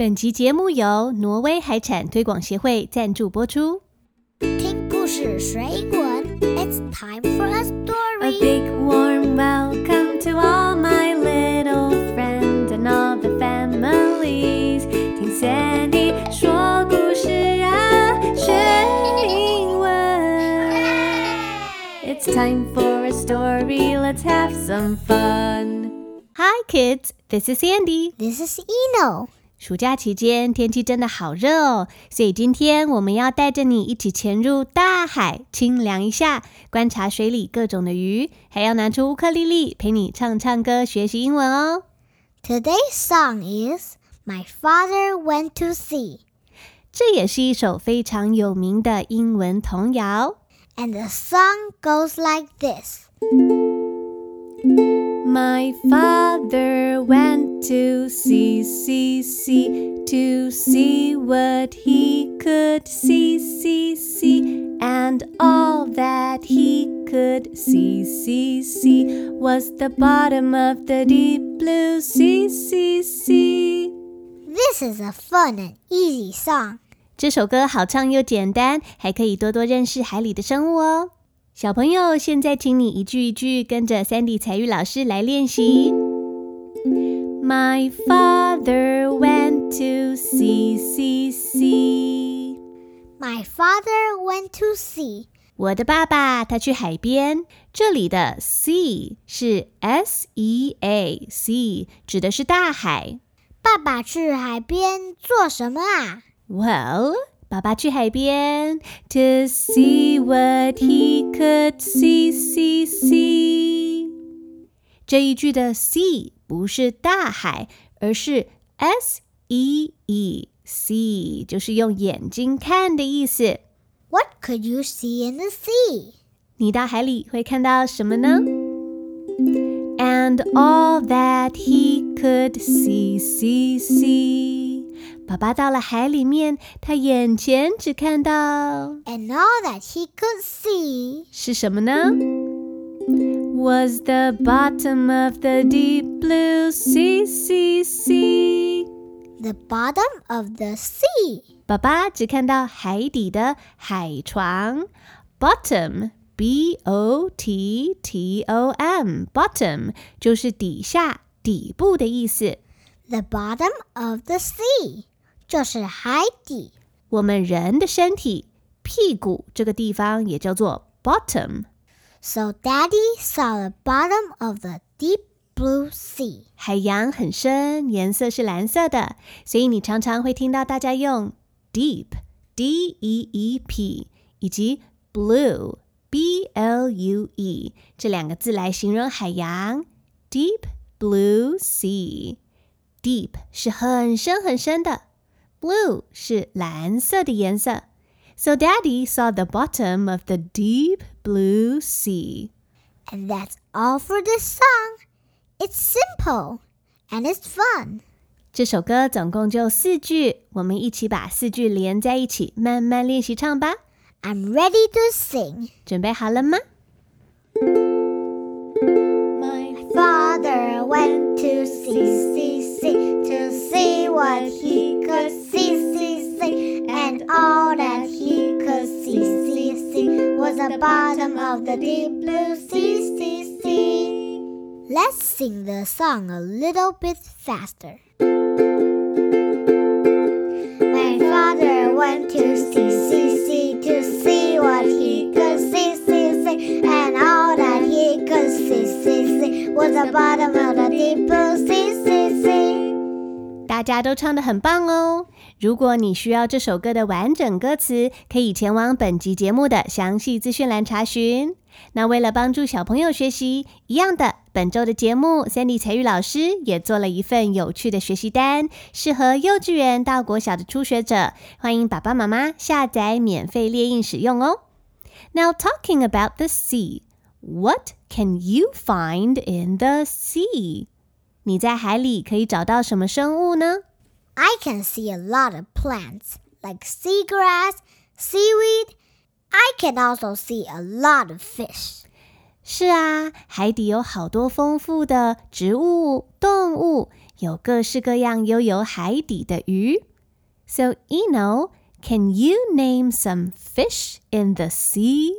本集节目由挪威海产推广协会赞助播出。听故事学英文，It's time for a A story. big warm welcome to all my little friends and all the families。听 Sandy 说故事啊，学英文。It's time for a story. Let's have some fun. Hi, kids. This is Sandy. This is Eno. 暑假期间天气真的好热哦，所以今天我们要带着你一起潜入大海，清凉一下，观察水里各种的鱼，还要拿出乌克丽丽陪你唱唱歌，学习英文哦。Today's song is My Father Went to Sea, 这也是一首非常有名的英文童谣。and the song goes like this. My father went to sea, sea, sea, to see what he could see, see, see. And all that he could see, see, see was the bottom of the deep blue sea, sea, sea. This is a fun and easy song. 这首歌好唱又简单，还可以多多认识海里的生物哦。 小朋友，现在请你一句一句跟着 Sandy 才玉老师来练习。My father went to sea, sea, sea. My father went to sea. 我的爸爸他去海边。这里的 sea 是 S E A sea，指的是大海。爸爸去海边做什么啊？Well，爸爸去海边 to see what he could see, see, see。这一句的 see 不是大海，而是 S E E see，就是用眼睛看的意思。 What could you see in the sea? 你到海里会看到什么呢？And all that he could see, see, see。 爸爸到了海里面，他眼前只看到 And all that he could see 是什么呢？Was the bottom of the deep blue sea, sea, sea。 the bottom of the sea. 爸爸只看到海底的海床，bottom。B O T T O M bottom 就是底下、底部的意思。 The bottom of the sea 就是海底。我们人的身体屁股这个地方也叫做 bottom。So Daddy saw the bottom of the deep blue sea. 海洋很深，颜色是蓝色的，所以你常常会听到大家用 deep D E E P 以及 blue B L U E 这两个字来形容海洋。Deep blue sea。Deep 是很深很深的 ，blue 是蓝色的颜色。So Daddy saw the bottom of the deep blue sea. And that's all for this song. It's simple and it's fun. 这首歌总共就四句，我们一起把四句连在一起，慢慢练习唱吧。 I'm ready to sing. 准备好了吗？My Father went to sea, sea, sea, to see what he could see, see, see. And all that he could see, see, see was the bottom of the deep blue sea, sea, sea. Let's sing the song a little bit faster. My father went to sea, sea, sea, to see what he could see, see, see. And all that he could see, see, see was the bottom of the deep blue sea, sea, sea. 大家都唱得很棒哦！ 如果你需要这首歌的完整歌词，可以前往本集节目的详细资讯栏查询。那为了帮助小朋友学习，一样的，本周的节目，Sandy 才玉老师也做了一份有趣的学习单，适合幼稚园到国小的初学者，欢迎爸爸妈妈下载免费列印使用哦。Now talking about the sea, what can you find in the sea? 你在海里可以找到什么生物呢？I can see a lot of plants like seagrass, seaweed. I can also see a lot of fish. 是啊，海底有好多丰富的植物、动物， 有各式各样悠游海底的鱼。So, Eno, can you name some fish in the sea?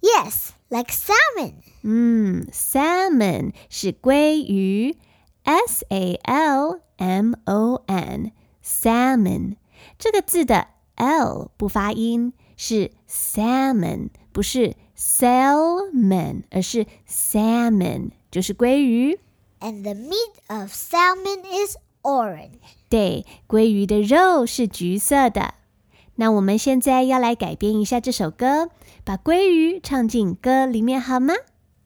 Yes, like salmon. 嗯，salmon 是鲑鱼 ，S A L M O N，salmon 这个字的 l 不发音，是 salmon，不是 salmon，而是 salmon，就是鲑鱼。 And the meat of salmon is orange. 对，鲑鱼的肉是橘色的。那我们现在要来改编一下这首歌，把鲑鱼唱进歌里面好吗？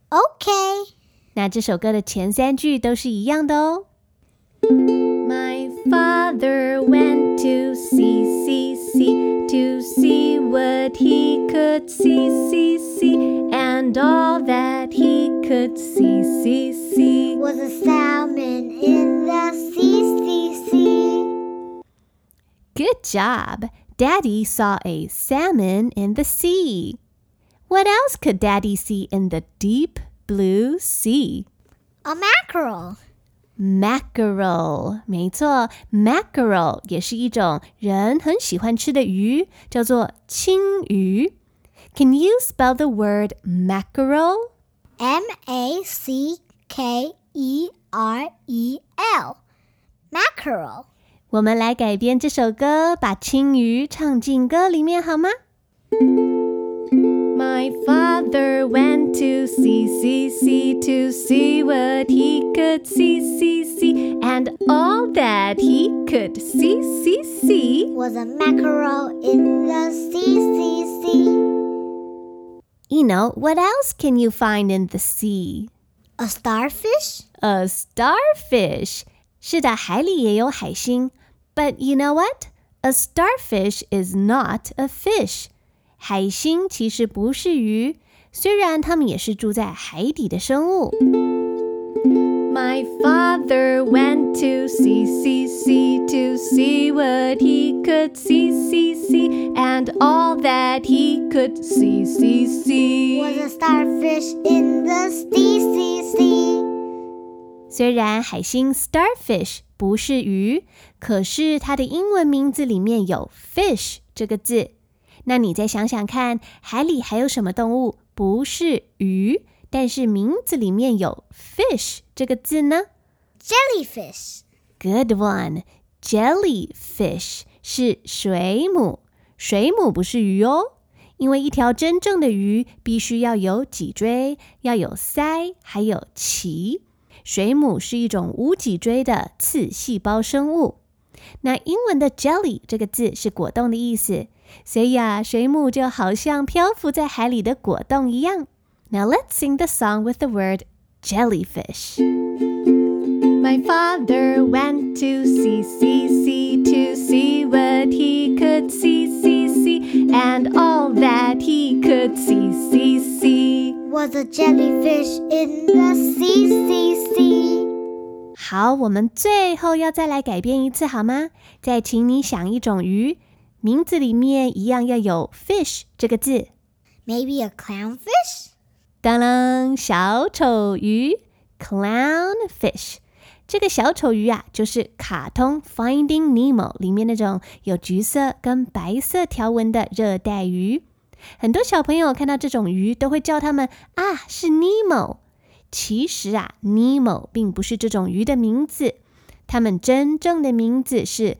Okay. 那这首歌的前三句都是一样的哦。My father went to see, see, see, to see what he could see, see, see, and all that he could see, see, see. Was a salmon in the sea, sea, sea. Good job! Daddy saw a salmon in the sea. What else could Daddy see in the deep blue sea? A mackerel. Mackerel，没错，mackerel 也是一种人很喜欢吃的鱼，叫做青鱼。Can you spell the word mackerel? M A C K E R E L. Mackerel. 我们来改编这首歌，把青鱼唱进歌里面好吗 ？My father went to see, see, see, to see what he could see, see, see, and all that he could see, see, see. Was a mackerel in the sea, sea, sea. You know, what else can you find in the sea? A starfish? A starfish. 是的，海里也有海星。But you know what? A starfish is not a fish. 海星其实不是鱼，虽然它们也是住在海底的生物。My father went to see, see, see, to see what he could see, see, see, and all that he could see, see, see. Was a starfish in the sea, sea, sea. 虽然海星 starfish 不是鱼，可是它的英文名字里面有 fish 这个字。那你再想想看，海里还有什么动物不是鱼，但是名字里面有 fish 这个字呢 Jellyfish.？Good one. Jellyfish 是水母，水母不是鱼哦。因为一条真正的鱼必须要有脊椎，要有鳃，还有鳍。水母是一种无脊椎的刺细胞生物。那英文的 jelly 这个字是果冻的意思，所以啊，水母就好像漂浮在海里的果冻一样。Now let's sing the song with the word jellyfish. My father went to see, see, see, to see what he could see, see, see, and all that he could see, see, see. Was a jellyfish in the sea, sea, sea. 好，我们最后要再来改编一次好吗？再请你想一种鱼， 名字里面一样要有 fish 这个字。Maybe a clownfish? 当啷，小丑鱼 clownfish。这个小丑鱼啊，就是卡通《Finding Nemo》里面那种有橘色跟白色条纹的热带鱼。很多小朋友看到这种鱼都会叫它们啊是 Nemo。其实啊，Nemo 并不是这种鱼的名字，它们真正的名字是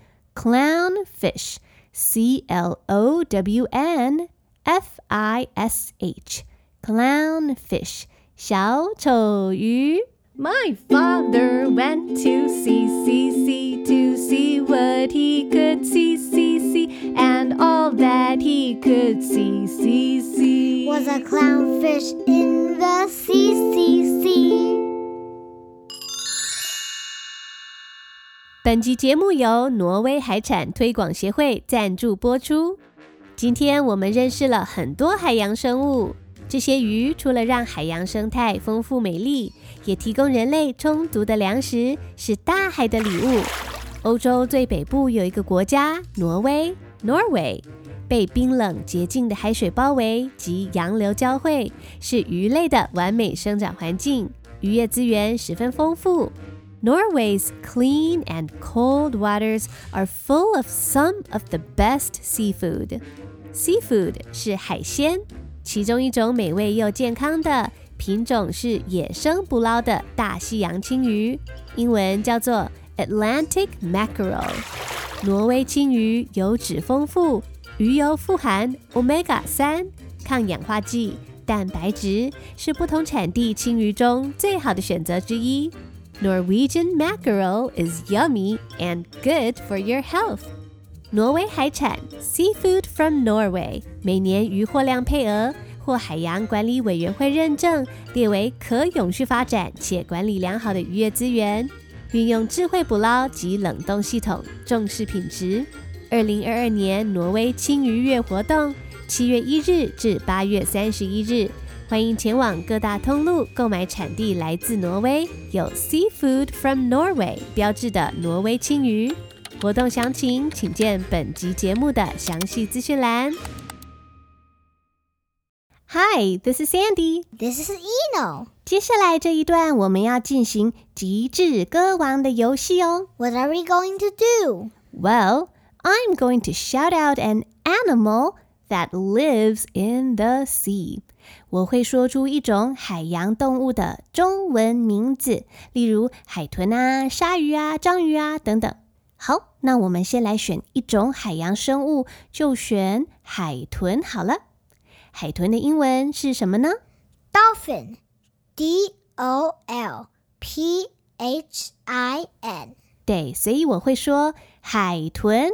clownfish，C L O W N F I S H，clownfish，小丑鱼。My father went to see, see, see, to see what he could see, see, see, and all that he could see, see, see. Was a clownfish in the sea, 本集节目由挪威海产推广协会赞助播出。今天我们认识了很多海洋生物，这些鱼除了让海洋生态丰富美丽，也提供人类充足的粮食，是大海的礼物。欧洲最北部有一个国家挪威 （Norway），被冰冷洁净的海水包围及洋流交汇，是鱼类的完美生长环境，渔业资源十分丰富。Norway's clean and cold waters are full of some of the best seafood. Seafood 是海鲜，其中一种美味又健康的品种是野生捕捞的大西洋青鱼，英文叫做 Atlantic mackerel。挪威青鱼油脂丰富，鱼油富含 omega 三、抗氧化剂、蛋白质，是不同产地青鱼中最好的选择之一。 Norwegian mackerel is yummy and good for your health. 挪威海产 Seafood from Norway 每年渔获量配额获海洋管理委员会认证，列为可永续发展且管理良好的渔业资源。运用智慧捕捞及冷冻系统，重视品质。二零二二年挪威青鱼月活动，七月一日至八月三十一日。欢迎前往各大通路购买产地来自挪威、有 Seafood from Norway 标志的挪威青鱼。活动详情请见本集节目的详细资讯栏。Hi, this is Sandy. This is Eno. 接下来这一段我们要进行极致歌王的游戏哦。 What are we going to do? Well, I'm going to shout out an animal that lives in the sea. 我会说出一种海洋动物的中文名字，例如海豚啊、鲨鱼啊、章鱼啊等等。好，那我们先来选一种海洋生物，就选海豚好了。海豚的英文是什么呢？Dolphin. D O L P H I N. 对，所以我会说海豚，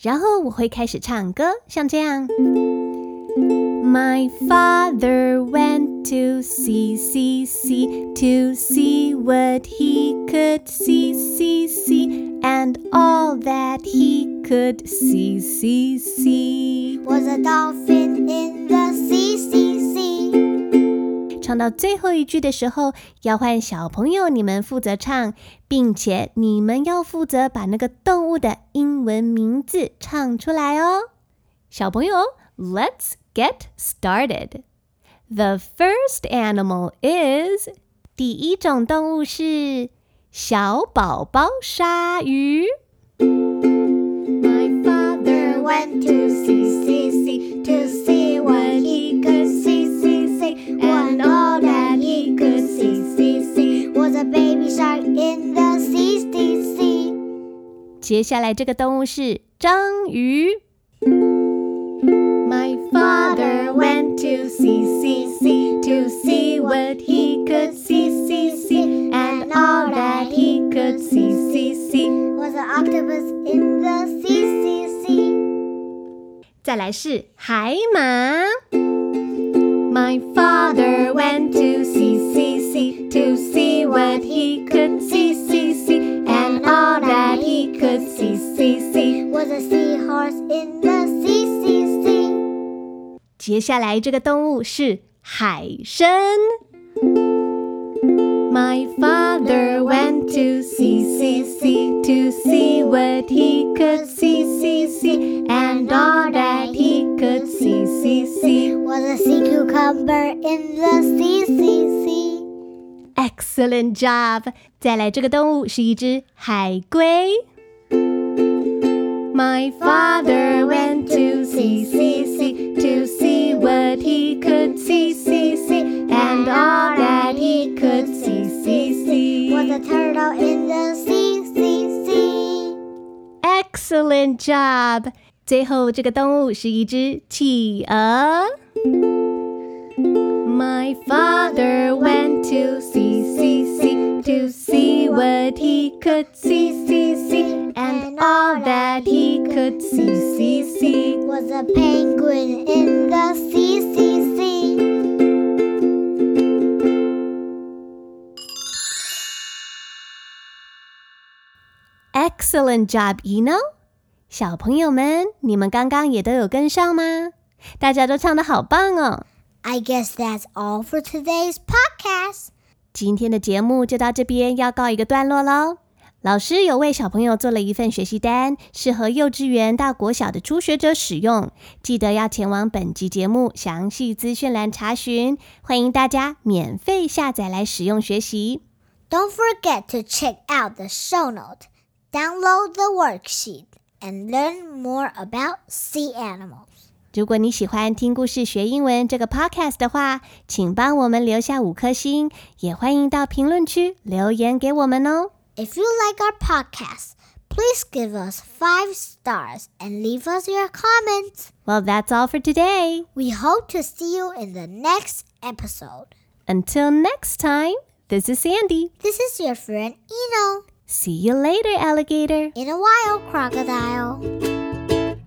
然后我会开始唱歌，像这样。My father went to sea, sea, sea, to see what he could see, see, see, and all that he could see, see, see. Was a dolphin in the sea, sea, sea. 唱到最后一句的时候，要换小朋友你们负责唱，并且你们要负责把那个动物的英文名字唱出来哦。小朋友，Let's get started. The first animal is 第一种动物是小宝宝鲨鱼。My Father went to sea, sea, sea, to see what he could see, see, see. And all that he could see, see, see, was a baby shark in the sea, sea, sea. 接下来这个动物是章鱼。 went to sea, sea, sea, to see what he could see, see, see. And all that he could see, see, see, was an octopus in the sea, sea, sea. 再来是海马。 My father went to sea, sea, sea, to see what he could see, see, see. And all that he could see, see, see, was a seahorse in the sea, sea, sea. 接下来这个动物是海参。My Father went to sea, sea, sea, to see what he could see, see, see. And all that he could see, see, see, was a sea cucumber in the sea, sea, sea. excellent job。再来这个动物是一只海龟。My Father went to sea, sea, sea, to see what he could see, see, see. And all that he could see, see, see, was a turtle in the sea, sea, sea. excellent job。最后这个动物是一只企鹅。My Father went to sea, sea, sea, to see what he could see, see, see. And all that he could see, see, see, was a penguin in the sea, sea, sea. Excellent job, Eno！小朋友们，你们刚刚也都有跟上吗？大家都唱得好棒哦！ I guess that's all for today's podcast. 今天的节目就到这边，要告一个段落喽。 老师有为小朋友做了一份学习单，适合幼稚园到国小的初学者使用。记得要前往本集节目详细资讯栏查询，欢迎大家免费下载来使用学习。Don't forget to check out the show note, download the worksheet, and learn more about sea animals. 如果你喜欢听故事学英文这个 podcast 的话，请帮我们留下五颗星，也欢迎到评论区留言给我们哦。If you like our podcast, please give us five stars and leave us your comments. Well, that's all for today. We hope to see you in the next episode. Until next time, this is Sandy. This is your friend Eno. See you later, alligator. In a while, crocodile.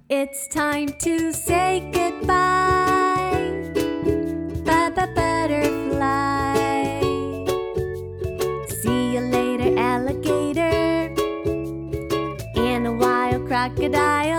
It's time to say goodbye. Crocodile.